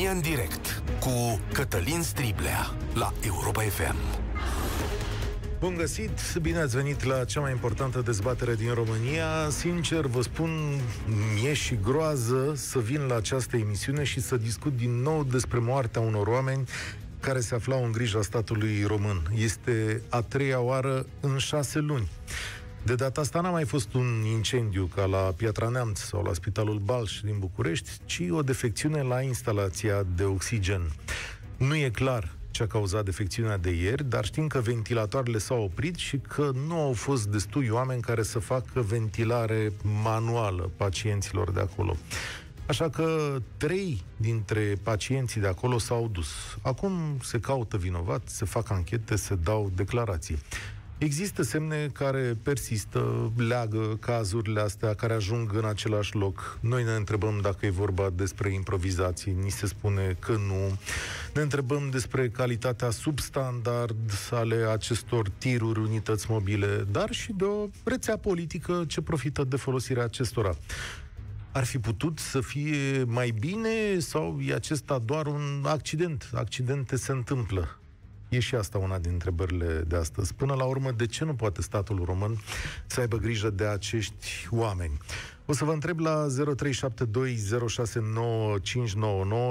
România în direct cu Cătălin Striblea la Europa FM. Bun găsit, bine ați venit la cea mai importantă dezbatere din România. Sincer, vă spun, mie și groază să vin la această emisiune și să discut din nou despre moartea unor oameni care se aflau în grija statului român. Este a treia oară în șase luni. De data asta n-a mai fost un incendiu ca la Piatra Neamț sau la Spitalul Balș din București, ci o defecțiune la instalația de oxigen. Nu e clar ce a cauzat defecțiunea de ieri, dar știm că ventilatoarele s-au oprit și că nu au fost destui oameni care să facă ventilare manuală pacienților de acolo. Așa că trei dintre pacienții de acolo s-au dus. Acum se caută vinovat, se fac anchete, se dau declarații. Există semne care persistă, leagă cazurile astea care ajung în același loc. Noi ne întrebăm dacă e vorba despre improvizații, ni se spune că nu. Ne întrebăm despre calitatea substandard ale acestor tiruri, unități mobile, dar și de o rețea politică ce profită de folosirea acestora. Ar fi putut să fie mai bine sau e acesta doar un accident? Accidente se întâmplă. E și asta una din întrebările de astăzi. Până la urmă, de ce nu poate statul român să aibă grijă de acești oameni? O să vă întreb la 0372069599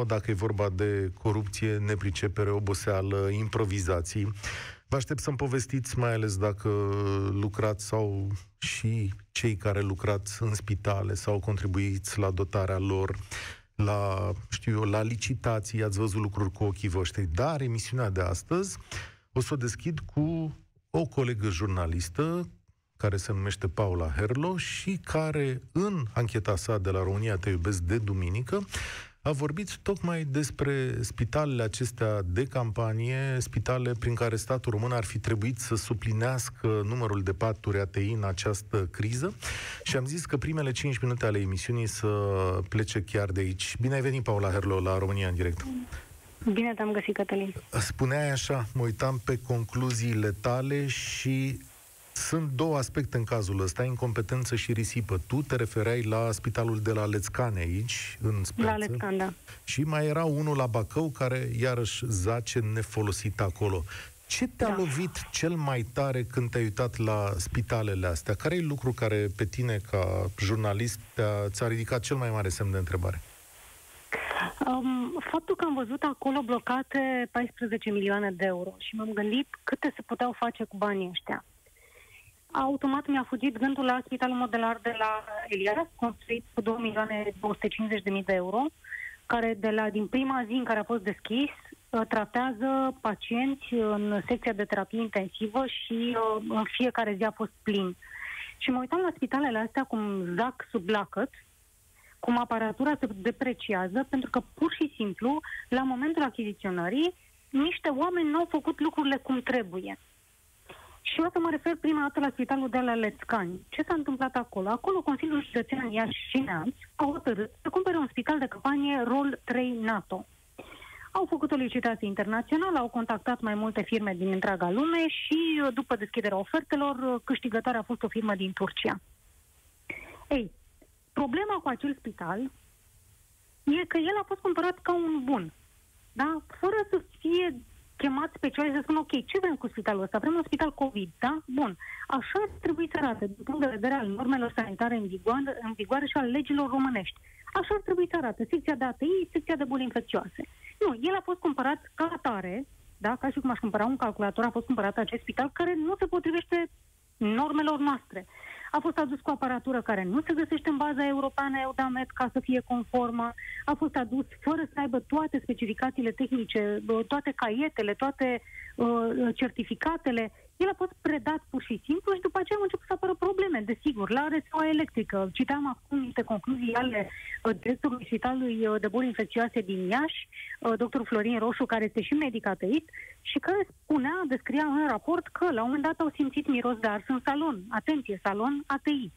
dacă e vorba de corupție, nepricepere, oboseală, improvizații. Vă aștept să-mi povestiți, mai ales dacă lucrați sau și cei care lucrați în spitale sau contribuiți la dotarea lor la, știu eu, la licitații, ați văzut lucruri cu ochii voștri, dar emisiunea de astăzi o să o deschid cu o colegă jurnalistă care se numește Paula Herlo și care, în ancheta sa de la România Te iubesc de duminică, a vorbit tocmai despre spitalele acestea de campanie, spitale prin care statul român ar fi trebuit să suplinească numărul de paturi ATI în această criză și am zis că primele 5 minute ale emisiunii să plece chiar de aici. Bine ai venit, Paula Herlo, la România în direct. Bine te-am găsit, Cătălin. Spuneai așa, mă uitam pe concluziile tale și sunt două aspecte în cazul ăsta, incompetență și risipă. Tu te refereai la spitalul de la Lețcane aici, în Speță. La Lețcan, da. Și mai era unul la Bacău care iarăși zace nefolosit acolo. Ce te-a da. lovit cel mai tare când te-ai uitat la spitalele astea? Care e lucru care pe tine, ca jurnalist, te-a, ți-a ridicat cel mai mare semn de întrebare? Um, faptul că am văzut acolo blocate 14 milioane de euro și m-am gândit câte se puteau face cu banii ăștia automat mi-a fugit gândul la spitalul modelar de la Elias, construit cu 2 milioane 250 de mii de euro, care de la din prima zi în care a fost deschis uh, tratează pacienți în secția de terapie intensivă și uh, în fiecare zi a fost plin. Și mă uitam la spitalele astea cum zac sub lacăt, cum aparatura se depreciază, pentru că pur și simplu, la momentul achiziționării, niște oameni nu au făcut lucrurile cum trebuie. Și o să mă refer prima dată la spitalul de la Lețcani. Ce s-a întâmplat acolo? Acolo Consiliul Județean Iași și Neamț au hotărât să cumpere un spital de campanie Rol 3 NATO. Au făcut o licitație internațională, au contactat mai multe firme din întreaga lume și, după deschiderea ofertelor, câștigătoarea a fost o firmă din Turcia. Ei, problema cu acel spital e că el a fost cumpărat ca un bun, da? fără să fie chemat specialiști să spun, ok, ce vrem cu spitalul ăsta? Vrem un spital COVID, da? Bun. Așa ar trebui să arate, din punct de vedere al normelor sanitare în vigoare, în vigoare și al legilor românești. Așa ar trebui să arate secția de ATI, secția de boli infecțioase. Nu, el a fost cumpărat ca atare, da? ca și cum aș cumpăra un calculator, a fost cumpărat acest spital care nu se potrivește normelor noastre a fost adus cu aparatură care nu se găsește în baza europeană Eudamed ca să fie conformă, a fost adus fără să aibă toate specificațiile tehnice, toate caietele, toate uh, certificatele. El a fost predat pur și simplu și după aceea au început să apară probleme, desigur, la rețeaua electrică. Citeam acum niște concluzii ale uh, directorului Spitalului uh, de Boli Infecțioase din Iași, uh, doctorul Florin Roșu, care este și medic ateist, și care spunea, descria în raport că la un moment dat au simțit miros de ars în salon. Atenție, salon ATI.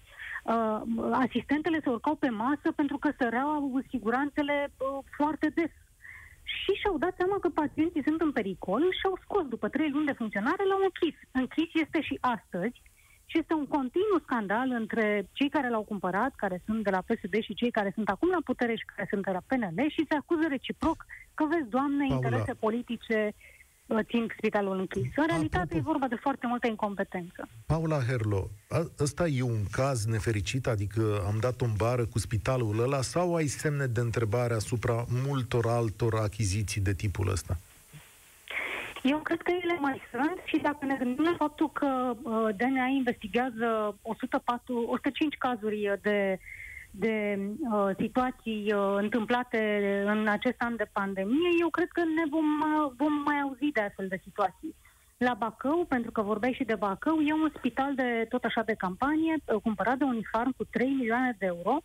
Uh, asistentele se urcau pe masă pentru că săreau siguranțele uh, foarte des. Și și-au dat seama că pacienții sunt în pericol și au scos după trei luni de funcționare, l-au închis. Închis este și astăzi și este un continuu scandal între cei care l-au cumpărat, care sunt de la PSD și cei care sunt acum la putere și care sunt de la PNL și se acuză reciproc că vezi, doamne, Paula. interese politice țin spitalul închis. În realitate Apropo, e vorba de foarte multă incompetență. Paula Herlo, ăsta e un caz nefericit, adică am dat o bară cu spitalul ăla sau ai semne de întrebare asupra multor altor achiziții de tipul ăsta? Eu cred că ele mai sunt și dacă ne gândim la faptul că uh, DNA investigează 104, 105 cazuri de de uh, situații uh, întâmplate în acest an de pandemie, eu cred că ne vom, uh, vom mai auzi de astfel de situații. La Bacău, pentru că vorbeai și de Bacău, e un spital de tot așa de campanie, uh, cumpărat de Unifarm cu 3 milioane de euro,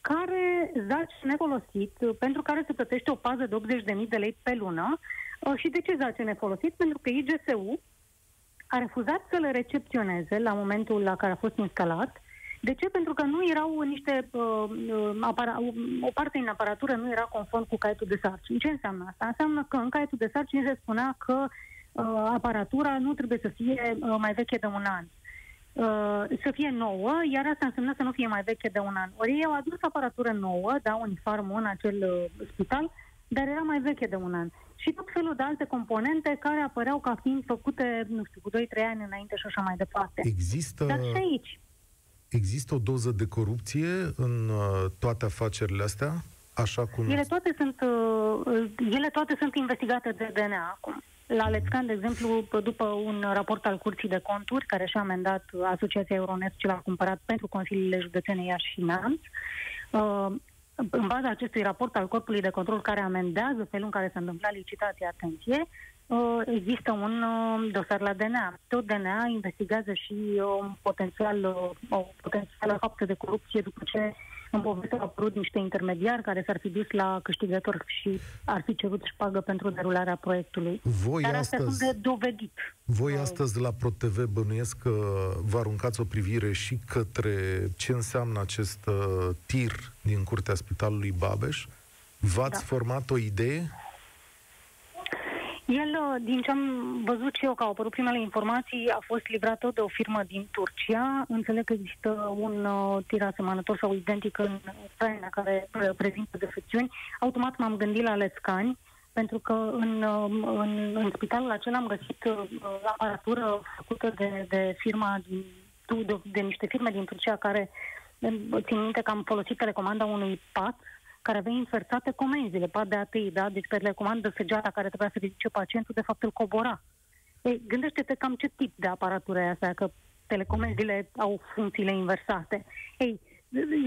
care zace nefolosit, uh, pentru care se plătește o pază de 80.000 de lei pe lună. Uh, și de ce zace nefolosit? Pentru că IGSU a refuzat să le recepționeze la momentul la care a fost instalat de ce? Pentru că nu erau niște. Uh, uh apara- o parte din aparatură nu era conform cu caietul de sarcini. Ce înseamnă asta? Înseamnă că în caietul de sarcini se spunea că uh, aparatura nu trebuie să fie uh, mai veche de un an. Uh, să fie nouă, iar asta înseamnă să nu fie mai veche de un an. Ori ei au adus aparatură nouă, da, uniformă în acel uh, spital, dar era mai veche de un an. Și tot felul de alte componente care apăreau ca fiind făcute, nu știu, cu 2-3 ani înainte și așa mai departe. Există... Dar și aici, Există o doză de corupție în uh, toate afacerile astea? Așa cum... Ele toate sunt, uh, ele toate sunt investigate de DNA acum. La Lețcan, de exemplu, după un raport al Curții de Conturi, care și-a amendat Asociația Euronest ce l-a cumpărat pentru Consiliile Județene Iași și Nanț, uh, în baza acestui raport al Corpului de Control care amendează felul în care s-a întâmplat licitația, atenție, Uh, există un uh, dosar la DNA. Tot DNA investigează și uh, un potențial, o potențială faptă de corupție după ce în poveste au apărut niște intermediari care s-ar fi dus la câștigător și ar fi cerut șpagă pentru derularea proiectului. Voi Dar astăzi, astea sunt de dovedit. Voi astăzi la ProTV bănuiesc că vă aruncați o privire și către ce înseamnă acest uh, tir din curtea spitalului Babeș. V-ați da. format o idee? El, uh, din ce am văzut și eu, că au apărut primele informații, a fost livrat tot de o firmă din Turcia. Înțeleg că există un uh, tir asemănător sau identic în Ucraina care uh, prezintă defecțiuni. Automat m-am gândit la Lescani, pentru că în, uh, în, în spitalul acela am găsit uh, aparatură făcută de, de firma din, de, de niște firme din Turcia care țin minte că am folosit telecomanda unui pat care avea insertate comenzile, pat de ATI, da? Deci pe recomandă săgeata care trebuia să ridice pacientul, de fapt îl cobora. Ei, gândește-te cam ce tip de aparatură e asta, că telecomenzile au funcțiile inversate. Ei,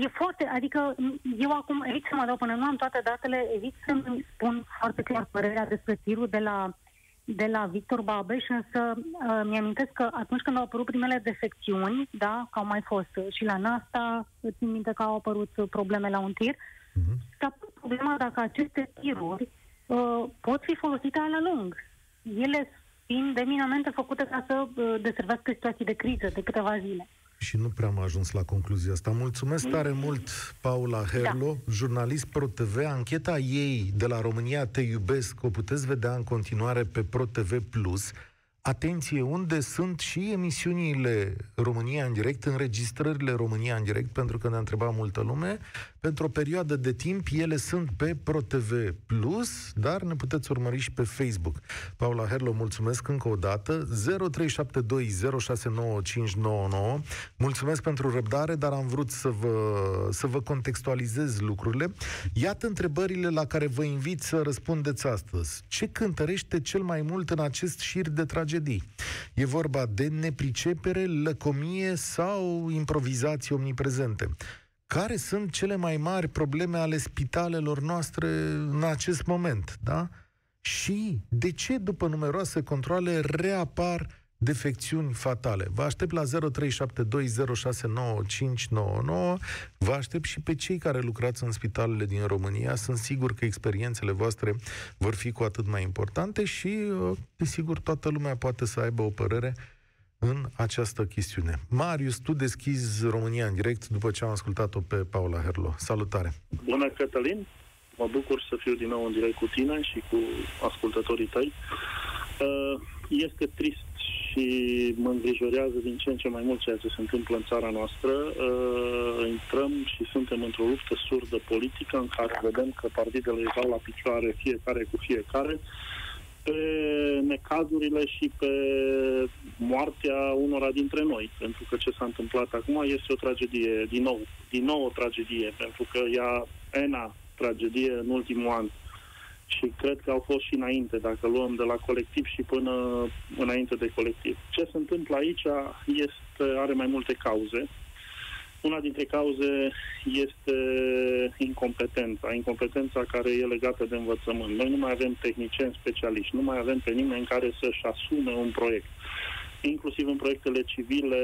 e foarte, adică eu acum evit să mă dau până nu am toate datele, evit să-mi spun foarte clar părerea despre tirul de la de la Victor Babeș, însă uh, mi-amintesc că atunci când au apărut primele defecțiuni, da, că au mai fost și la NASTA, țin minte că au apărut probleme la un tir, Uh-huh. S-a pus problema dacă aceste tiruri uh, pot fi folosite la lung. Ele fiind eminamente făcute ca să uh, deservească situații de criză de câteva zile. Și nu prea am ajuns la concluzia asta. Mulțumesc tare mult, Paula Herlo, da. jurnalist ProTV. Ancheta ei de la România Te Iubesc o puteți vedea în continuare pe ProTV+. Plus. Atenție, unde sunt și emisiunile România în direct, înregistrările România în direct, pentru că ne-a întrebat multă lume. Pentru o perioadă de timp, ele sunt pe ProTV Plus, dar ne puteți urmări și pe Facebook. Paula Herlo, mulțumesc încă o dată. 0372069599. Mulțumesc pentru răbdare, dar am vrut să vă, să vă contextualizez lucrurile. Iată întrebările la care vă invit să răspundeți astăzi. Ce cântărește cel mai mult în acest șir de tragedie? Tragedii. E vorba de nepricepere, lăcomie sau improvizații omniprezente. Care sunt cele mai mari probleme ale spitalelor noastre în acest moment, da? Și de ce, după numeroase controle, reapar defecțiuni fatale. Vă aștept la 0372069599, vă aștept și pe cei care lucrați în spitalele din România. Sunt sigur că experiențele voastre vor fi cu atât mai importante și, uh, desigur, toată lumea poate să aibă o părere în această chestiune. Marius, tu deschizi România în direct după ce am ascultat-o pe Paula Herlo. Salutare! Bună, Cătălin! Mă bucur să fiu din nou în direct cu tine și cu ascultătorii tăi. Uh, este trist și mă îngrijorează din ce în ce mai mult ceea ce se întâmplă în țara noastră. Uh, intrăm și suntem într-o luptă surdă politică în care vedem că partidele își la picioare fiecare cu fiecare pe necazurile și pe moartea unora dintre noi. Pentru că ce s-a întâmplat acum este o tragedie, din nou, din nou o tragedie, pentru că ea, ENA, tragedie în ultimul an, și cred că au fost și înainte, dacă luăm de la colectiv și până înainte de colectiv. Ce se întâmplă aici este, are mai multe cauze. Una dintre cauze este incompetența, incompetența care e legată de învățământ. Noi nu mai avem tehnicieni specialiști, nu mai avem pe nimeni care să-și asume un proiect. Inclusiv în proiectele civile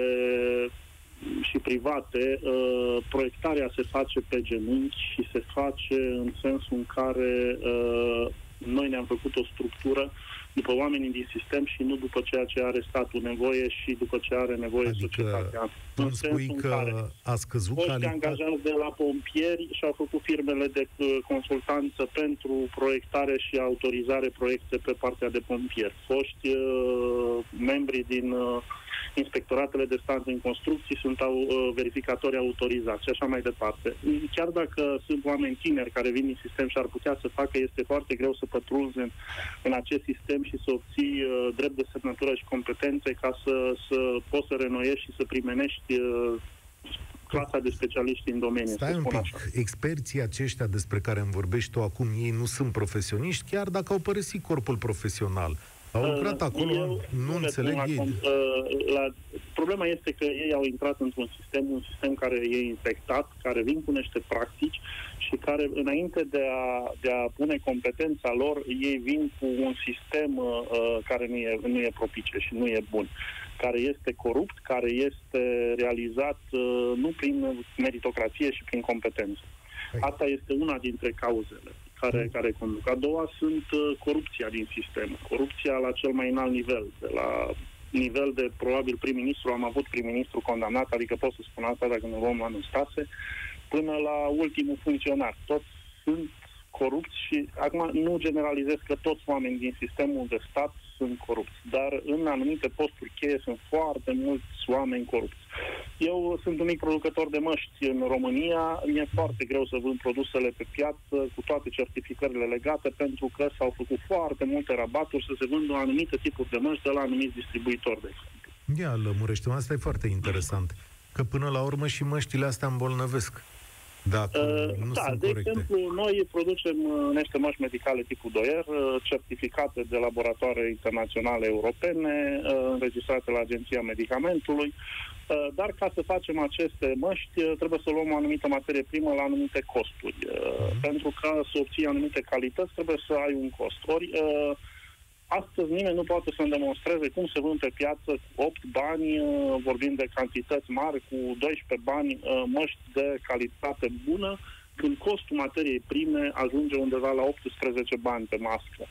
și private, uh, proiectarea se face pe genunchi și se face în sensul în care uh, noi ne-am făcut o structură după oamenii din sistem și nu după ceea ce are statul nevoie și după ce are nevoie adică, societatea. În spui că a scăzut calitatea... angajați de la pompieri și au făcut firmele de uh, consultanță pentru proiectare și autorizare proiecte pe partea de pompieri. Foști uh, membri din uh, inspectoratele de stat în construcții sunt au, uh, verificatori autorizați și așa mai departe. Chiar dacă sunt oameni tineri care vin din sistem și ar putea să facă, este foarte greu să pătrunzi în, în acest sistem și să obții uh, drept de semnătură și competențe ca să, să poți să renoiești și să primenești uh, clasa de specialiști în domeniu. Stai un pic, așa. experții aceștia despre care îmi vorbești tu acum, ei nu sunt profesioniști, chiar dacă au părăsit corpul profesional. Au lucrat uh, acolo, eu, nu înțeleg ei. Uh, la, problema este că ei au intrat într-un sistem, un sistem care e infectat, care vin cu niște practici și care, înainte de a, de a pune competența lor, ei vin cu un sistem uh, uh care nu e, nu e propice și nu e bun care este corupt, care este realizat uh, nu prin meritocrație și prin competență. Păi. Asta este una dintre cauzele care, care conduc. A doua sunt uh, corupția din sistem, corupția la cel mai înalt nivel, de la nivel de probabil prim-ministru, am avut prim-ministru condamnat, adică pot să spun asta dacă nu luăm anul stase, până la ultimul funcționar. Toți sunt corupți și acum nu generalizez că toți oamenii din sistemul de stat sunt corupți, dar în anumite posturi cheie sunt foarte mulți oameni corupți. Eu sunt un mic producător de măști în România, mi-e foarte greu să vând produsele pe piață cu toate certificările legate pentru că s-au făcut foarte multe rabaturi să se vândă anumite tipuri de măști de la anumiți distribuitori, de exemplu. Ia, lămurește asta e foarte interesant. Că până la urmă și măștile astea îmbolnăvesc. Dacă uh, nu da, sunt de corecte. exemplu, noi producem uh, niște măști medicale tipul 2R, uh, certificate de laboratoare internaționale europene, uh, înregistrate la Agenția Medicamentului, uh, dar ca să facem aceste măști uh, trebuie să luăm o anumită materie primă la anumite costuri. Uh, uh-huh. Pentru ca să obții anumite calități trebuie să ai un cost. Ori uh, Astăzi nimeni nu poate să-mi demonstreze cum se vând pe piață cu 8 bani, uh, vorbim de cantități mari, cu 12 bani uh, măști de calitate bună, când costul materiei prime ajunge undeva la 18 bani pe mască.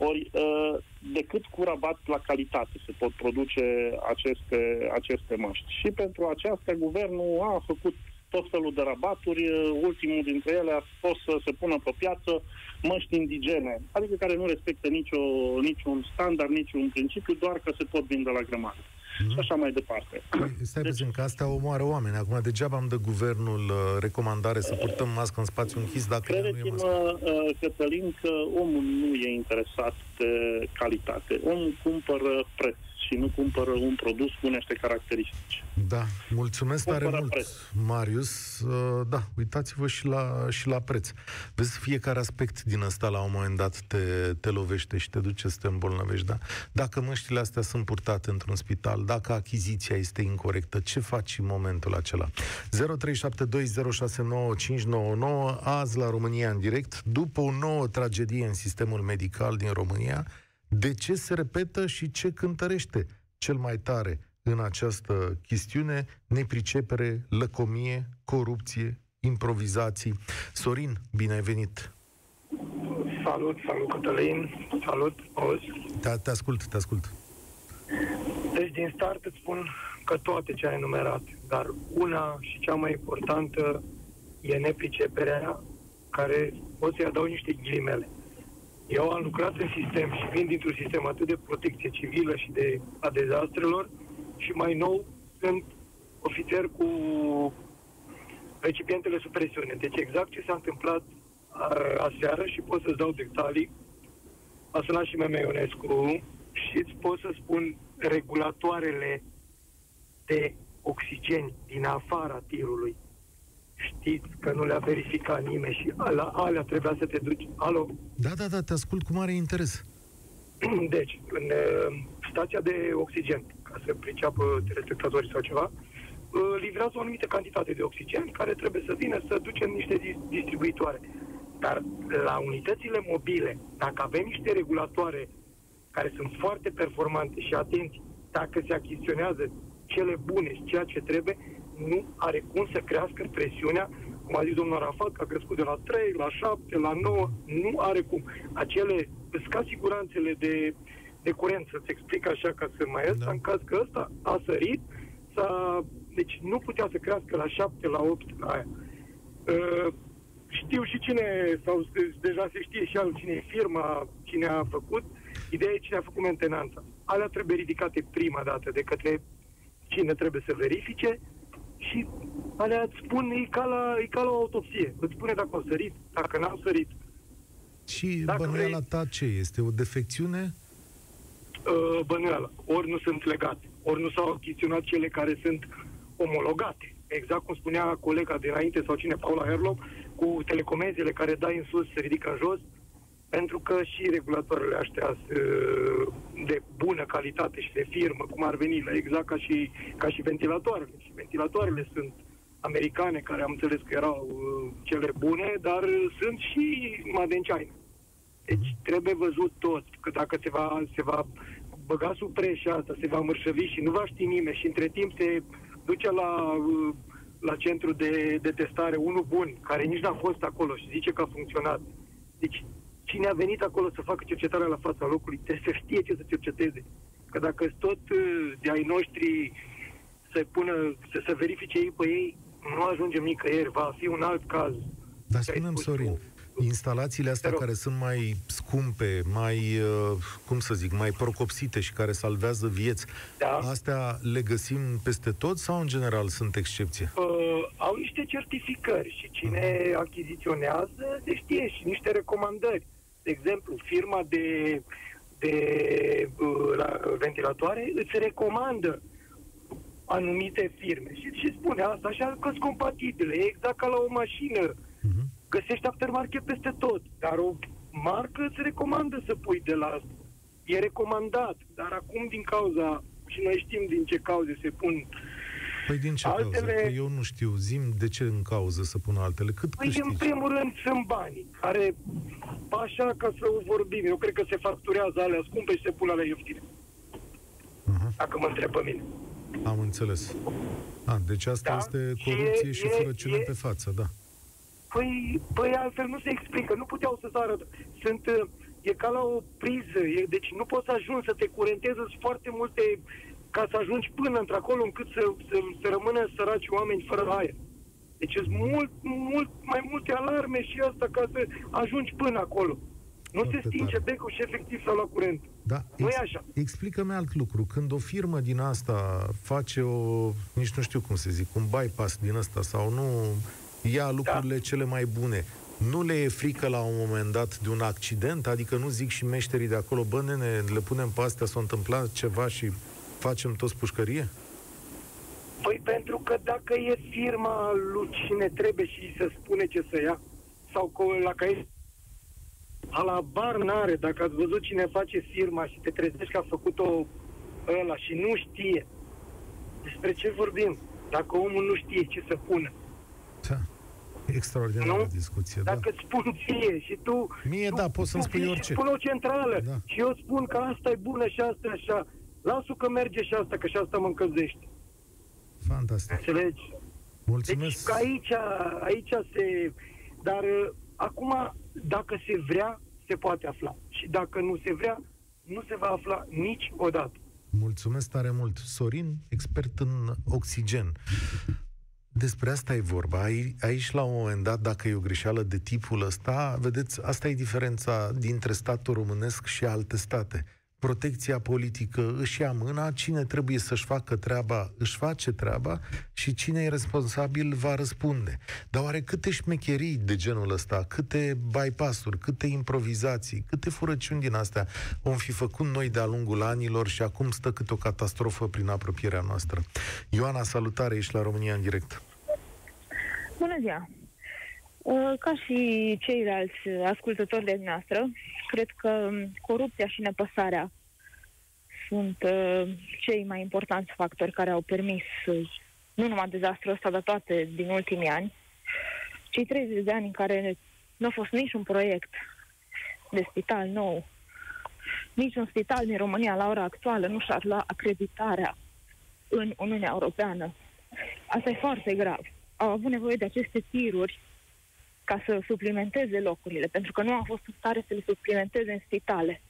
Ori, uh, decât cu rabat la calitate se pot produce aceste, aceste măști. Și pentru aceasta, guvernul a făcut tot felul de rabaturi. Ultimul dintre ele a fost să se pună pe piață măști indigene, adică care nu respectă nicio, niciun standard, niciun principiu, doar că se pot vinde la grămadă. Mm-hmm. Și așa mai departe. Păi, stai deci, puțin, că astea omoară oameni. Acum, degeaba am de guvernul uh, recomandare să purtăm mască în spațiu închis dacă nu e mască. Uh, Cătălin, că omul nu e interesat de calitate. Omul cumpără preț și nu cumpără un produs cu niște caracteristici. Da, mulțumesc cumpără tare mult, preț. Marius. Uh, da, uitați-vă și la, și la preț. Vezi, fiecare aspect din ăsta la un moment dat te, te lovește și te duce să te îmbolnăvești, da? Dacă măștile astea sunt purtate într-un spital, dacă achiziția este incorrectă, ce faci în momentul acela? 0372069599 azi la România în direct, după o nouă tragedie în sistemul medical din România, de ce se repetă și ce cântărește cel mai tare în această chestiune, nepricepere, lăcomie, corupție, improvizații. Sorin, bine ai venit! Salut, salut Cătălin, salut, auzi? Te, te ascult, te ascult. Deci din start îți spun că toate ce ai enumerat, dar una și cea mai importantă e nepriceperea care o să-i adaug niște ghilimele Eu am lucrat în sistem și vin dintr-un sistem atât de protecție civilă și de a dezastrelor și mai nou sunt ofițer cu recipientele sub presiune. Deci exact ce s-a întâmplat aseară și pot să-ți dau detalii. A sunat și Meme Ionescu și îți pot să spun regulatoarele de oxigen din afara tirului. Știți că nu le-a verificat nimeni și la alea trebuia să te duci. Alo? Da, da, da, te ascult cu mare interes. Deci, în uh, stația de oxigen, ca să priceapă telespectatorii sau ceva, uh, livrează o anumită cantitate de oxigen care trebuie să vină să duce în niște distribuitoare. Dar la unitățile mobile, dacă avem niște regulatoare care sunt foarte performante și atenți, dacă se achiziționează cele bune și ceea ce trebuie, nu are cum să crească presiunea, cum a zis domnul Arafat, că a crescut de la 3, la 7, la 9, nu are cum. Acele, ca siguranțele de, de curent, să-ți explic așa ca să mai ăsta, da. în caz că ăsta a sărit, s-a, deci nu putea să crească la 7, la 8, la aia. Uh, știu și cine, sau deja se știe și al cine e firma, cine a făcut, ideea e cine a făcut mentenanța. Alea trebuie ridicate prima dată de către cine trebuie să verifice și alea îți spun, e ca, la, e ca la o autopsie. Îți spune dacă au sărit, dacă n-au sărit. Și dacă bănuiala vrei... ta ce este? O defecțiune? Uh, bănuiala. Ori nu sunt legate, ori nu s-au achiziționat cele care sunt omologate. Exact cum spunea colega de înainte sau cine, Paula Herlop, cu telecomenzile care dai în sus, se ridică în jos, pentru că și regulatoarele astea de bună calitate și de firmă, cum ar veni, la exact ca și, ca și ventilatoarele. Și ventilatoarele sunt americane, care am înțeles că erau uh, cele bune, dar sunt și made in China. Deci trebuie văzut tot, că dacă se va, se va băga sub preș asta, se va mărșăvi și nu va ști nimeni și între timp se duce la, uh, la centru de, de testare unul bun, care nici n-a fost acolo și zice că a funcționat. Deci cine a venit acolo să facă cercetarea la fața locului trebuie să știe ce să cerceteze. Că dacă tot uh, de ai noștri să pună, să, să verifice ei pe ei, nu ajungem nicăieri, va fi un alt caz. Dar spunem, Sorin, instalațiile astea care sunt mai scumpe, mai, uh, cum să zic, mai procopsite și care salvează vieți, da. astea le găsim peste tot sau în general sunt excepție? Uh, au niște certificări și cine uh-huh. achiziționează se știe și niște recomandări. De exemplu, firma de, de uh, la ventilatoare îți recomandă anumite firme și, și spune asta așa că sunt compatibile, e exact ca la o mașină. Uh-huh. Găsești aftermarket peste tot, dar o marcă îți recomandă să pui de la E recomandat, dar acum din cauza, și noi știm din ce cauze se pun Păi din ce altele... cauză? Că eu nu știu. Zim de ce în cauză să pună altele. Cât păi câștigi? în primul rând sunt banii, care, așa ca să vorbim, eu cred că se facturează alea scumpe și se pun alea ieftine. Uh-huh. Dacă mă întreb pe mine. Am înțeles. A, deci asta da? este corupție și, e, și furăciune e, pe față, da. Păi, păi altfel nu se explică, nu puteau să sară. Sunt, e ca la o priză, e, deci nu poți să ajungi să te curentezi, sunt foarte multe ca să ajungi până într-acolo încât să, să, să rămână săraci oameni fără aer. Deci sunt mult, mult, mai multe alarme și asta ca să ajungi până acolo. Nu Foarte se stinge tare. becul și efectiv s-a luat curent. Da, nu ex- e așa. Explică-mi alt lucru. Când o firmă din asta face o, nici nu știu cum să zic, un bypass din asta sau nu ia lucrurile da. cele mai bune, nu le e frică la un moment dat de un accident? Adică nu zic și meșterii de acolo, bă, nene, le punem pe astea, s-a întâmplat ceva și facem toți pușcărie? Păi pentru că dacă e firma lui cine trebuie și se spune ce să ia, sau la care la bar n-are, dacă ați văzut cine face firma și te trezești că a făcut-o ăla și nu știe, despre ce vorbim? Dacă omul nu știe ce să pună. Da. Extraordinară nu? discuție, Dacă da. îți spun ție și tu... Mie, da, poți să-mi spui orice. Spun o centrală da. și eu spun că asta e bună și asta e așa. Lasă că merge și asta, că și asta mă încălzește. Fantastic. Înțelegi? Mulțumesc. Deci că aici, aici se... Dar uh, acum, dacă se vrea, se poate afla. Și dacă nu se vrea, nu se va afla niciodată. Mulțumesc tare mult. Sorin, expert în oxigen. Despre asta e vorba. Aici, la un moment dat, dacă e o greșeală de tipul ăsta, vedeți, asta e diferența dintre statul românesc și alte state protecția politică își ia mâna, cine trebuie să-și facă treaba, își face treaba și cine e responsabil va răspunde. Dar oare câte șmecherii de genul ăsta, câte bypass-uri, câte improvizații, câte furăciuni din astea vom fi făcut noi de-a lungul anilor și acum stă câte o catastrofă prin apropierea noastră. Ioana, salutare, ești la România în direct. Bună ziua! Uh, ca și ceilalți ascultători de noastră, cred că corupția și nepăsarea sunt uh, cei mai importanți factori care au permis uh, nu numai dezastrul ăsta, dar toate din ultimii ani. Cei 30 de ani în care nu a fost niciun proiect de spital nou, niciun spital din România la ora actuală nu și-ar lua acreditarea în Uniunea Europeană. Asta e foarte grav. Au avut nevoie de aceste tiruri ca să suplimenteze locurile, pentru că nu au fost în stare să le suplimenteze în spitale.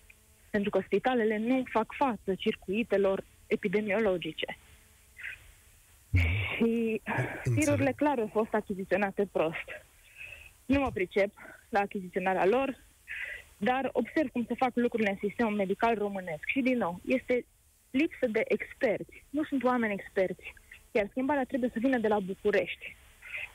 Pentru că spitalele nu fac față circuitelor epidemiologice. Și tirurile clar au fost achiziționate prost. Nu mă pricep la achiziționarea lor, dar observ cum se fac lucrurile în sistemul medical românesc. Și din nou, este lipsă de experți. Nu sunt oameni experți. Iar schimbarea trebuie să vină de la București.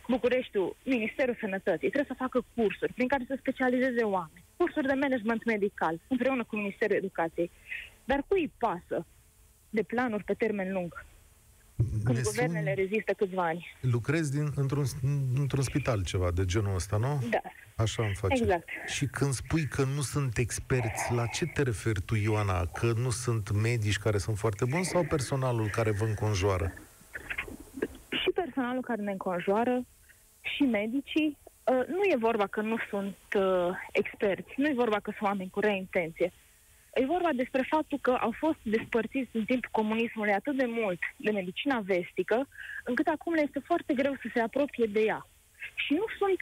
Bucureștiul, Ministerul Sănătății, trebuie să facă cursuri prin care să specializeze oameni. Cursuri de management medical, împreună cu Ministerul Educației. Dar cui îi pasă de planuri pe termen lung? Când ne guvernele sun... rezistă câțiva ani. Lucrezi din, într-un, într-un spital ceva de genul ăsta, nu? Da. Așa îmi face. Exact. Și când spui că nu sunt experți, la ce te referi tu, Ioana? Că nu sunt medici care sunt foarte buni sau personalul care vă înconjoară? Și personalul care ne înconjoară, și medicii, uh, nu e vorba că nu sunt uh, experți, nu e vorba că sunt oameni cu rea intenție. E vorba despre faptul că au fost despărțiți în timpul comunismului atât de mult de medicina vestică, încât acum le este foarte greu să se apropie de ea. Și nu sunt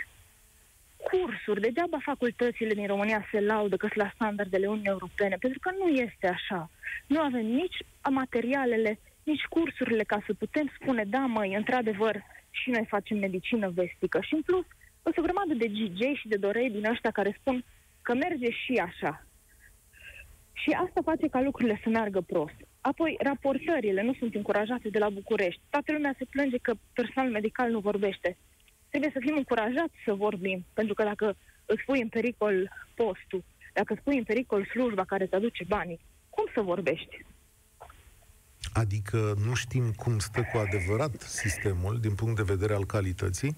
cursuri, degeaba facultățile din România se laudă că sunt la standardele Uniunii Europene, pentru că nu este așa. Nu avem nici materialele, nici cursurile ca să putem spune, da măi, într-adevăr, și noi facem medicină vestică. Și în plus, o grămadă de GJ și de dorei din ăștia care spun că merge și așa. Și asta face ca lucrurile să meargă prost. Apoi, raportările nu sunt încurajate de la București. Toată lumea se plânge că personal medical nu vorbește. Trebuie să fim încurajați să vorbim, pentru că dacă îți pui în pericol postul, dacă îți pui în pericol slujba care îți aduce banii, cum să vorbești? Adică nu știm cum stă cu adevărat sistemul din punct de vedere al calității,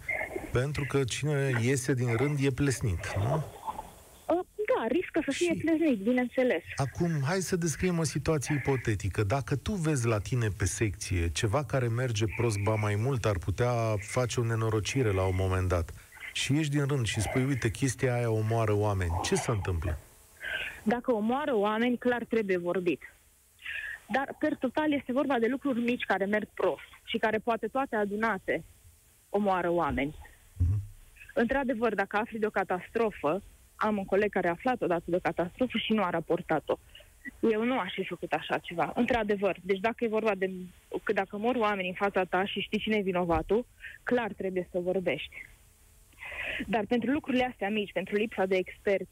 pentru că cine iese din rând e plesnit, nu? Da, riscă să fie plesnit, bineînțeles. Acum, hai să descriem o situație ipotetică. Dacă tu vezi la tine pe secție ceva care merge prost, ba mai mult, ar putea face o nenorocire la un moment dat, și ești din rând și spui, uite, chestia aia omoară oameni, ce se întâmplă? Dacă omoară oameni, clar trebuie vorbit. Dar, per total, este vorba de lucruri mici care merg prost și care poate toate adunate omoară oameni. Uh-huh. Într-adevăr, dacă afli de o catastrofă, am un coleg care a aflat odată de o catastrofă și nu a raportat-o. Eu nu aș fi făcut așa ceva. Într-adevăr, deci dacă e vorba de... că dacă mor oameni în fața ta și știi cine e vinovatul, clar trebuie să vorbești. Dar pentru lucrurile astea mici, pentru lipsa de experți,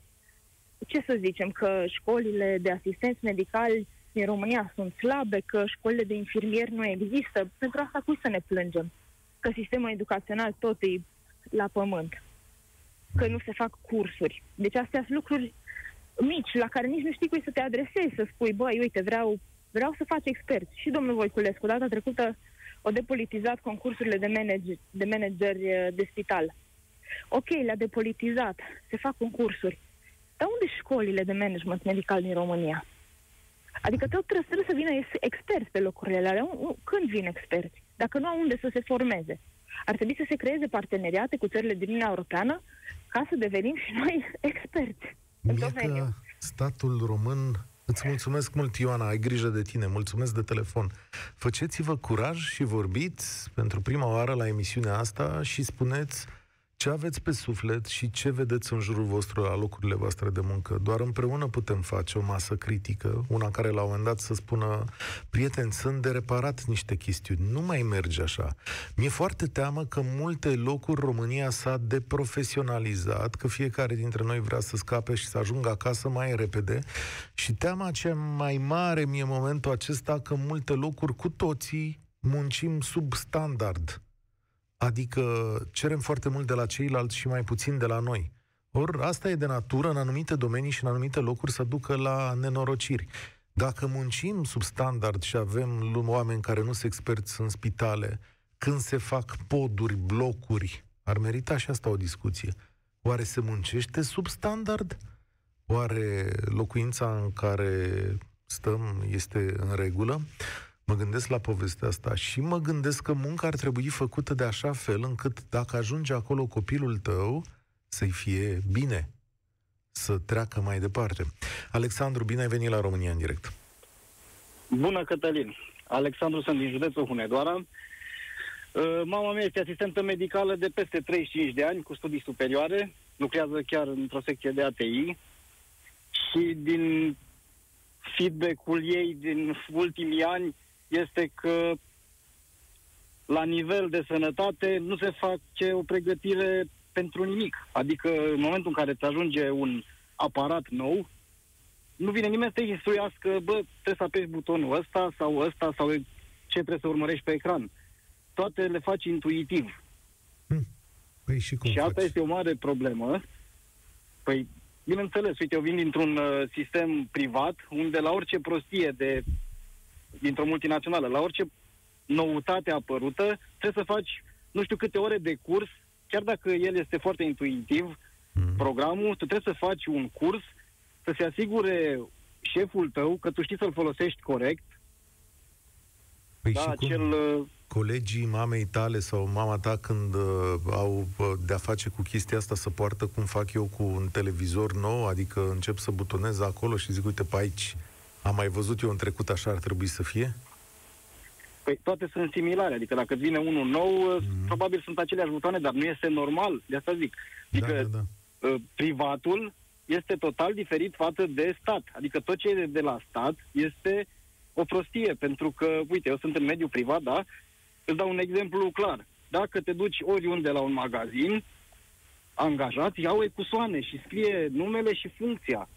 ce să zicem, că școlile de asistenți medicali din România sunt slabe, că școlile de infirmieri nu există. Pentru asta cui să ne plângem? Că sistemul educațional tot e la pământ. Că nu se fac cursuri. Deci astea sunt lucruri mici, la care nici nu știi cui să te adresezi, să spui, băi, uite, vreau, vreau să faci experți. Și domnul Voiculescu, data trecută, o depolitizat concursurile de, manage, de manageri eh, de spital. Ok, le-a depolitizat, se fac concursuri. Dar unde școlile de management medical din România? Adică tot trebuie să vină experți pe locurile alea. Când vin experți? Dacă nu au unde să se formeze. Ar trebui să se creeze parteneriate cu țările din Uniunea Europeană ca să devenim și noi experți în domeniu. statul român Îți mulțumesc mult, Ioana, ai grijă de tine, mulțumesc de telefon. Făceți-vă curaj și vorbiți pentru prima oară la emisiunea asta și spuneți ce aveți pe suflet și ce vedeți în jurul vostru la locurile voastre de muncă. Doar împreună putem face o masă critică, una care la un moment dat să spună prieteni, sunt de reparat niște chestiuni, nu mai merge așa. Mi-e foarte teamă că multe locuri România s-a deprofesionalizat, că fiecare dintre noi vrea să scape și să ajungă acasă mai repede și teama cea mai mare mie în momentul acesta că multe locuri cu toții muncim sub standard Adică cerem foarte mult de la ceilalți și mai puțin de la noi. Ori asta e de natură în anumite domenii și în anumite locuri să ducă la nenorociri. Dacă muncim sub standard și avem oameni care nu sunt experți în spitale, când se fac poduri, blocuri, ar merita și asta o discuție. Oare se muncește sub standard? Oare locuința în care stăm este în regulă? Mă gândesc la povestea asta și mă gândesc că munca ar trebui făcută de așa fel încât dacă ajunge acolo copilul tău, să-i fie bine, să treacă mai departe. Alexandru, bine ai venit la România în direct. Bună, Cătălin. Alexandru, sunt din județul Hunedoara. Uh, mama mea este asistentă medicală de peste 35 de ani, cu studii superioare, lucrează chiar într-o secție de ATI și din feedback-ul ei din ultimii ani este că la nivel de sănătate nu se face o pregătire pentru nimic. Adică în momentul în care îți ajunge un aparat nou, nu vine nimeni să te instruiască, bă, trebuie să apeși butonul ăsta sau ăsta sau ce trebuie să urmărești pe ecran. Toate le faci intuitiv. Hm. Păi și cum Și faci? asta este o mare problemă. Păi, bineînțeles, uite, eu vin dintr-un uh, sistem privat, unde la orice prostie de dintr-o multinațională, la orice noutate apărută, trebuie să faci nu știu câte ore de curs, chiar dacă el este foarte intuitiv, mm. programul, tu trebuie să faci un curs să se asigure șeful tău că tu știi să-l folosești corect. Păi da, și cum acel, uh, colegii mamei tale sau mama ta când uh, au uh, de-a face cu chestia asta să poartă cum fac eu cu un televizor nou, adică încep să butonez acolo și zic, uite, pe aici am mai văzut eu în trecut așa ar trebui să fie? Păi toate sunt similare, adică dacă vine unul nou, mm. probabil sunt aceleași butoane, dar nu este normal, de asta zic. Adică da, da, da. Uh, privatul este total diferit față de stat. Adică tot ce e de la stat este o prostie, pentru că, uite, eu sunt în mediul privat, da? Îți dau un exemplu clar. Dacă te duci oriunde la un magazin, angajați iau ecusoane și scrie numele și funcția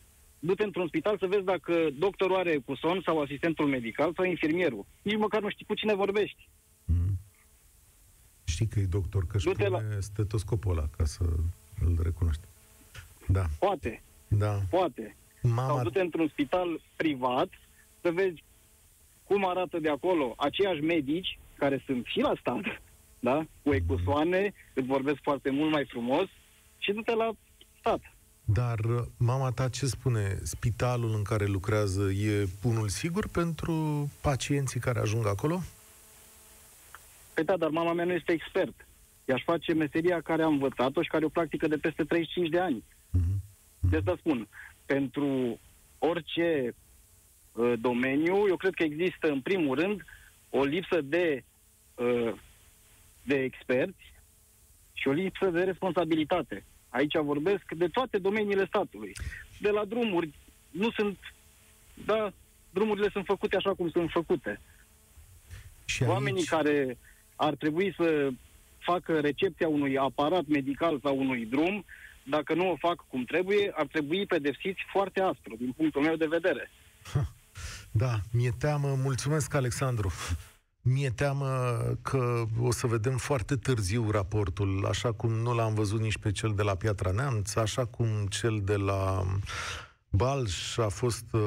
du-te într-un spital să vezi dacă doctorul are cu son sau asistentul medical sau infirmierul. Nici măcar nu știi cu cine vorbești. Mm. Știi că e doctor, că își pune la... stetoscopul ăla ca să îl recunoști. Da. Poate. Da. Poate. Mama... Sau du-te într-un spital privat să vezi cum arată de acolo aceiași medici care sunt și la stat, da? Cu ecusoane, îți vorbesc foarte mult mai frumos și du-te la stat. Dar uh, mama ta ce spune? Spitalul în care lucrează e unul sigur pentru pacienții care ajung acolo? Păi da, dar mama mea nu este expert. Ea își face meseria care a învățat-o și care o practică de peste 35 de ani. Uh-huh. De asta spun. Pentru orice uh, domeniu, eu cred că există, în primul rând, o lipsă de, uh, de experți și o lipsă de responsabilitate. Aici vorbesc de toate domeniile statului. De la drumuri, nu sunt, da, drumurile sunt făcute așa cum sunt făcute. Și aici... Oamenii care ar trebui să facă recepția unui aparat medical sau unui drum, dacă nu o fac cum trebuie, ar trebui pedepsiți foarte aspru, din punctul meu de vedere. Da, mi-e teamă. Mulțumesc, Alexandru. Mi-e teamă că o să vedem foarte târziu raportul, așa cum nu l-am văzut nici pe cel de la Piatra Neamț, așa cum cel de la Balș a fost uh,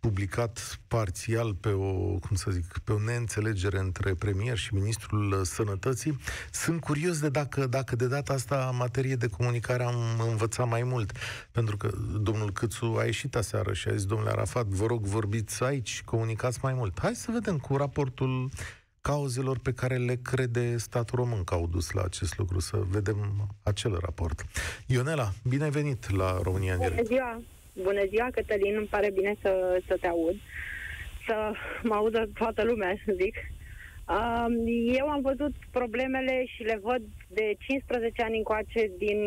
publicat parțial pe o, cum să zic, pe o neînțelegere între premier și ministrul sănătății. Sunt curios de dacă, dacă de data asta în materie de comunicare am învățat mai mult. Pentru că domnul Câțu a ieșit aseară și a zis, domnule Arafat, vă rog, vorbiți aici, comunicați mai mult. Hai să vedem cu raportul cauzelor pe care le crede statul român că au dus la acest lucru, să vedem acel raport. Ionela, bine ai venit la România în direct. Bună ziua! Bună ziua, Cătălin, îmi pare bine să, să te aud, să mă audă toată lumea, să zic. Um, eu am văzut problemele și le văd de 15 ani încoace din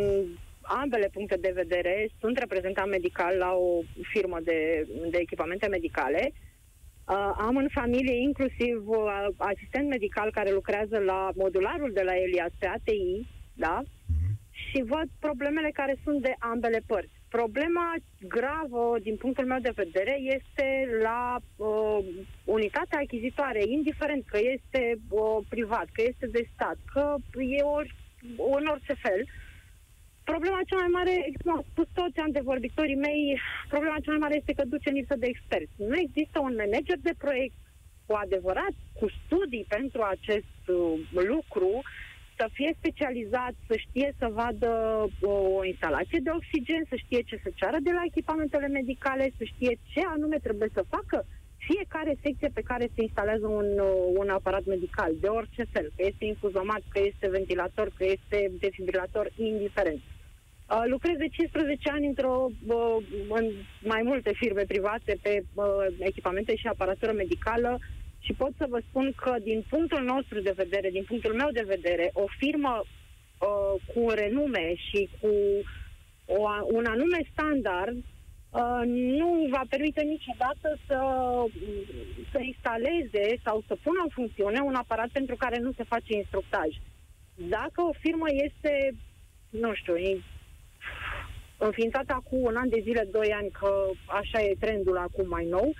ambele puncte de vedere. Sunt reprezentant medical la o firmă de, de echipamente medicale. Uh, am în familie inclusiv uh, asistent medical care lucrează la modularul de la Elias pe ATI, da? Și văd problemele care sunt de ambele părți. Problema gravă, din punctul meu de vedere, este la uh, unitatea achizitoare, indiferent că este uh, privat, că este de stat, că e ori, în orice fel. Problema cea mai mare, cum au spus toți antevorbitorii mei, problema cea mai mare este că duce în lipsă de experți. Nu există un manager de proiect cu adevărat, cu studii pentru acest uh, lucru, să fie specializat, să știe să vadă o, o instalație de oxigen, să știe ce să ceară de la echipamentele medicale, să știe ce anume trebuie să facă fiecare secție pe care se instalează un, un aparat medical, de orice fel, că este infuzomat, că este ventilator, că este defibrilator, indiferent. Uh, lucrez de 15 ani într-o, uh, în mai multe firme private pe uh, echipamente și aparatură medicală și pot să vă spun că din punctul nostru de vedere, din punctul meu de vedere, o firmă uh, cu renume și cu o, un anume standard uh, nu va permite niciodată să, să instaleze sau să pună în funcțiune un aparat pentru care nu se face instructaj. Dacă o firmă este, nu știu, înființată acum un an de zile, doi ani, că așa e trendul acum mai nou,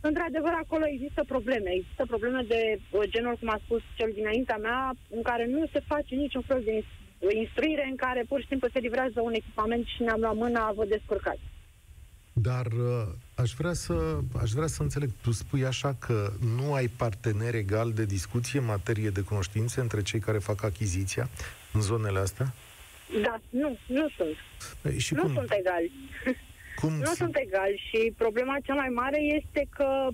într-adevăr, acolo există probleme. Există probleme de genul, cum a spus cel dinaintea mea, în care nu se face niciun fel de instruire, în care pur și simplu se livrează un echipament și ne-am luat mâna, vă descurcați. Dar uh, aș vrea, să, aș vrea să înțeleg, tu spui așa că nu ai partener egal de discuție în materie de cunoștințe între cei care fac achiziția în zonele astea? Da, nu, nu sunt. Păi, și nu cum? sunt egali. Cum nu sunt egali și problema cea mai mare este că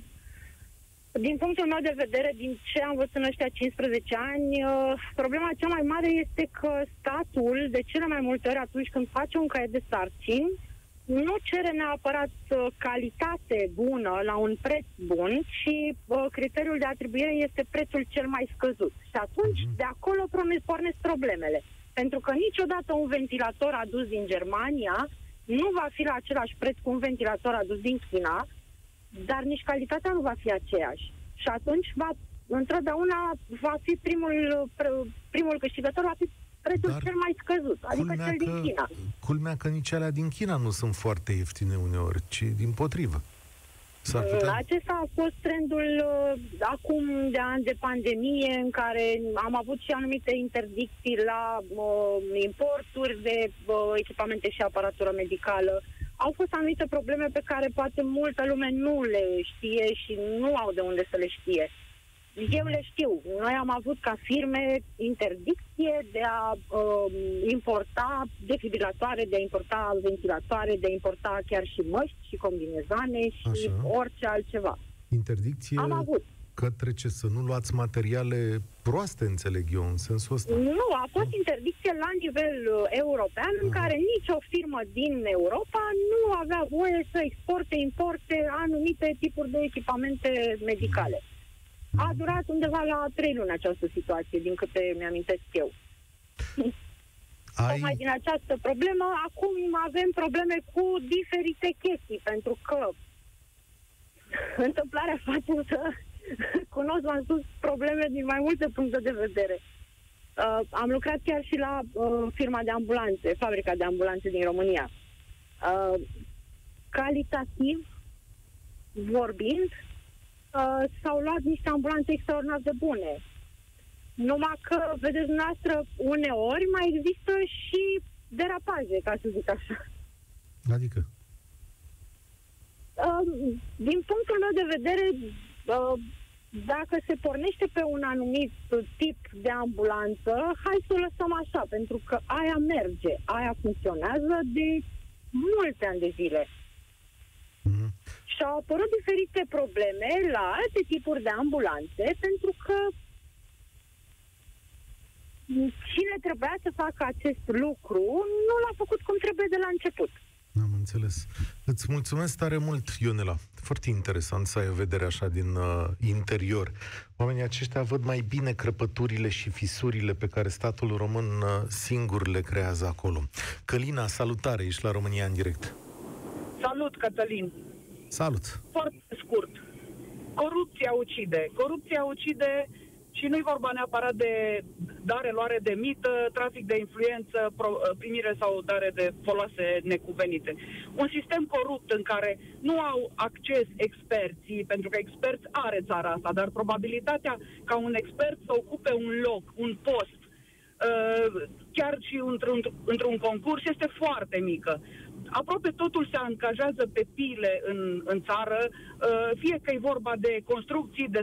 din punctul meu de vedere, din ce am văzut în ăștia 15 ani, uh, problema cea mai mare este că statul, de cele mai multe ori atunci când face un caiet de sarcini, nu cere neapărat uh, calitate bună la un preț bun, ci uh, criteriul de atribuire este prețul cel mai scăzut. Și atunci, mhm. de acolo pornesc problemele. Pentru că niciodată un ventilator adus din Germania nu va fi la același preț cu un ventilator adus din China, dar nici calitatea nu va fi aceeași. Și atunci va, întotdeauna va fi primul, primul câștigător, va fi prețul dar cel mai scăzut, adică cel din China. Culmea că nici alea din China nu sunt foarte ieftine uneori, ci din potrivă. S-ar putea... Acesta a fost trendul uh, acum de ani de pandemie, în care am avut și anumite interdicții la uh, importuri de uh, echipamente și aparatură medicală. Au fost anumite probleme pe care poate multă lume nu le știe și nu au de unde să le știe. Eu le știu. Noi am avut ca firme interdicție de a uh, importa defibrilatoare, de a importa ventilatoare, de a importa chiar și măști și combinezoane și Așa. orice altceva. Interdicție am avut. către ce? Să nu luați materiale proaste, înțeleg eu, în sensul ăsta. Nu, a fost interdicție la nivel uh, european Aha. în care nicio firmă din Europa nu avea voie să exporte, importe anumite tipuri de echipamente medicale. Aha. A durat undeva la trei luni această situație, din câte mi-amintesc eu. Ai... Tocmai din această problemă, acum avem probleme cu diferite chestii, pentru că întâmplarea face să cunosc, v-am spus, probleme din mai multe puncte de vedere. Uh, am lucrat chiar și la uh, firma de ambulanțe, fabrica de ambulanțe din România. Uh, calitativ vorbind, uh, s-au luat niște ambulanțe extraordinar de bune. Numai că, vedeți dumneavoastră, uneori mai există și derapaje, ca să zic așa. Adică? Uh, din punctul meu de vedere, uh, dacă se pornește pe un anumit tip de ambulanță, hai să o lăsăm așa, pentru că aia merge, aia funcționează de multe ani de zile. Mm-hmm. Și au apărut diferite probleme la alte tipuri de ambulanțe, pentru că cine trebuia să facă acest lucru nu l-a făcut cum trebuie de la început. Am înțeles. Îți mulțumesc tare mult, Ionela. Foarte interesant să ai o vedere așa din uh, interior. Oamenii aceștia văd mai bine crăpăturile și fisurile pe care statul român uh, singur le creează acolo. Călina, salutare, ești la România în direct. Salut, Cătălin. Salut. Foarte scurt. Corupția ucide. Corupția ucide și nu-i vorba neapărat de dare, luare de mită, trafic de influență, pro, primire sau dare de foloase necuvenite. Un sistem corupt în care nu au acces experții, pentru că experți are țara asta, dar probabilitatea ca un expert să ocupe un loc, un post, uh, chiar și într-un, într-un concurs, este foarte mică aproape totul se angajează pe pile în, în țară, uh, fie că e vorba de construcții, de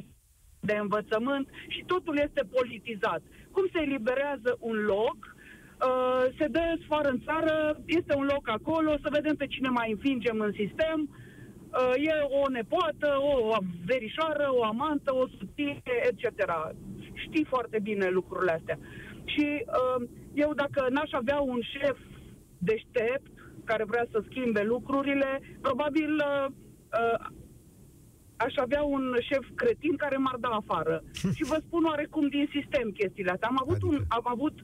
de învățământ și totul este politizat. Cum se eliberează un loc, uh, se dă sfoară în țară, este un loc acolo, să vedem pe cine mai înfingem în sistem, uh, e o nepoată, o verișoară, o amantă, o soție, etc. Știi foarte bine lucrurile astea. Și uh, eu dacă n-aș avea un șef deștept care vrea să schimbe lucrurile, probabil uh, uh, aș avea un șef cretin care m-ar da afară. și vă spun oarecum din sistem chestiile astea. Am avut adică... un, am avut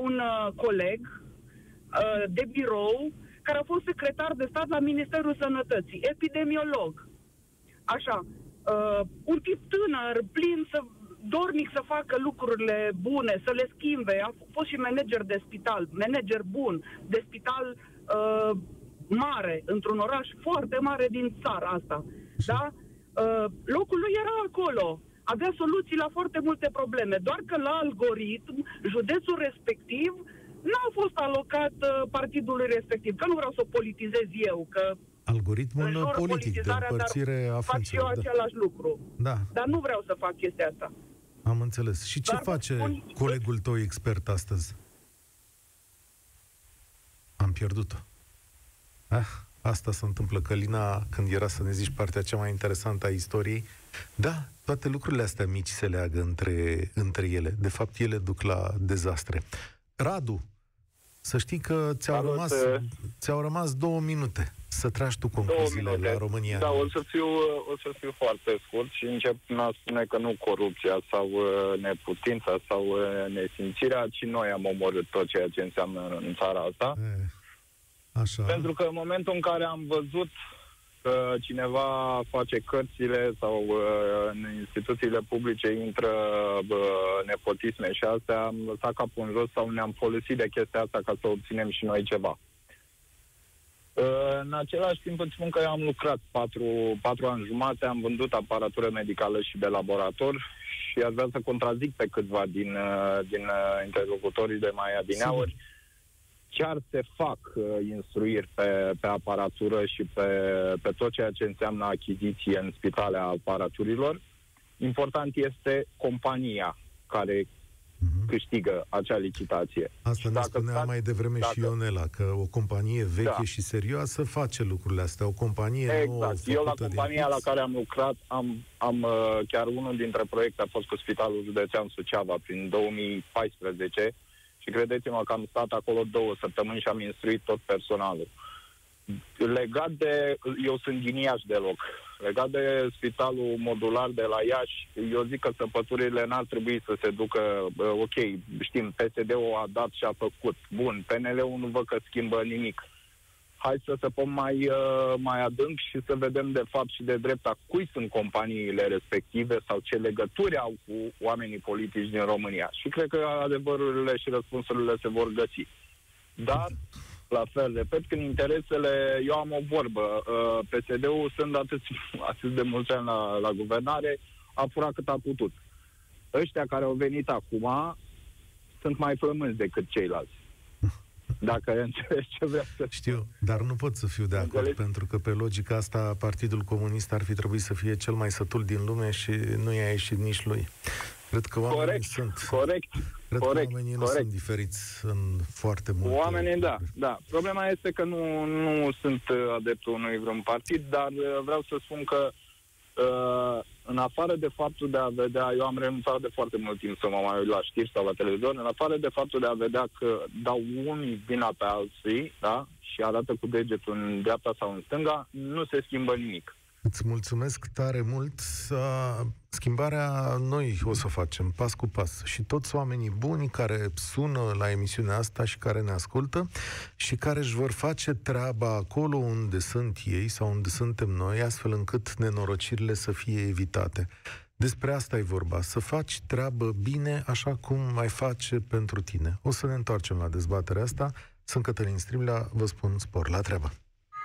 un uh, coleg uh, de birou care a fost secretar de stat la Ministerul Sănătății, epidemiolog. Așa, uh, un tip tânăr, plin să dornic să facă lucrurile bune, să le schimbe. A fost și manager de spital, manager bun, de spital uh, mare, într-un oraș foarte mare din țara asta. Da? Uh, locul lui era acolo. Avea soluții la foarte multe probleme, doar că la algoritm, județul respectiv n-a fost alocat uh, partidului respectiv. Că nu vreau să o politizez eu, că Algoritmul politic de împărțire a Fac și eu da. același lucru. Da. Dar nu vreau să fac chestia asta. Am înțeles. Și ce dar face spun... colegul tău expert astăzi? Am pierdut-o. Ah, Asta se întâmplă, Călina, când era să ne zici partea cea mai interesantă a istoriei. Da, toate lucrurile astea mici se leagă între, între ele. De fapt, ele duc la dezastre. Radu, să știi că ți-au, Salut, rămas, uh, ți-au rămas două minute să tragi tu concluziile la România. Da, o să, fiu, o să fiu foarte scurt și încep prin a spune că nu corupția sau uh, neputința sau uh, nesimțirea, ci noi am omorât tot ceea ce înseamnă în țara asta. E eh. Așa. Pentru că în momentul în care am văzut că cineva face cărțile sau uh, în instituțiile publice intră uh, nepotisme și astea, am lăsat capul în jos sau ne-am folosit de chestia asta ca să obținem și noi ceva. Uh, în același timp îți spun că eu am lucrat patru, patru ani jumate, am vândut aparatură medicală și de laborator și aș vrea să contrazic pe câțiva din, uh, din uh, interlocutorii de mai adineauri. Sigur chiar se fac uh, instruiri pe, pe aparatură și pe, pe tot ceea ce înseamnă achiziție în spitale a aparaturilor. Important este compania care uh-huh. câștigă acea licitație. Asta ne spunea fac, mai devreme dacă, și Ionela, că o companie veche da. și serioasă face lucrurile astea. O companie exact. nouă Eu la compania la care am lucrat, am, am uh, chiar unul dintre proiecte a fost cu Spitalul Județean Suceava prin 2014, și credeți-mă că am stat acolo două săptămâni și am instruit tot personalul. Legat de... Eu sunt din Iași deloc. Legat de spitalul modular de la Iași, eu zic că săpăturile n-ar trebui să se ducă... Ok, știm, PSD-ul a dat și a făcut. Bun, PNL-ul nu văd că schimbă nimic hai să săpăm mai, uh, mai adânc și să vedem de fapt și de drept cui sunt companiile respective sau ce legături au cu oamenii politici din România. Și cred că adevărurile și răspunsurile se vor găsi. Dar, la fel, repet, când interesele, eu am o vorbă, uh, PSD-ul sunt atât, atât de mulți ani la, la guvernare, a furat cât a putut. Ăștia care au venit acum sunt mai flămânzi decât ceilalți dacă înțelegi ce vreau să Știu, dar nu pot să fiu de acord, Înțelegi? pentru că pe logica asta Partidul Comunist ar fi trebuit să fie cel mai sătul din lume și nu i-a ieșit nici lui. Cred că oamenii corect, sunt... Corect, Cred corect, că oamenii corect. nu sunt diferiți în foarte multe Oamenii, da, da. Problema este că nu, nu sunt adeptul unui vreun partid, dar uh, vreau să spun că uh, în afară de faptul de a vedea, eu am renunțat de foarte mult timp să mă mai uit la știri sau la televizor, în afară de faptul de a vedea că dau unii vina pe alții, da, și arată cu degetul în dreapta sau în stânga, nu se schimbă nimic. Îți mulțumesc tare mult. Schimbarea noi o să facem, pas cu pas. Și toți oamenii buni care sună la emisiunea asta și care ne ascultă și care își vor face treaba acolo unde sunt ei sau unde suntem noi, astfel încât nenorocirile să fie evitate. Despre asta e vorba, să faci treabă bine așa cum mai face pentru tine. O să ne întoarcem la dezbaterea asta. Sunt Cătălin Striblea, vă spun spor la treabă.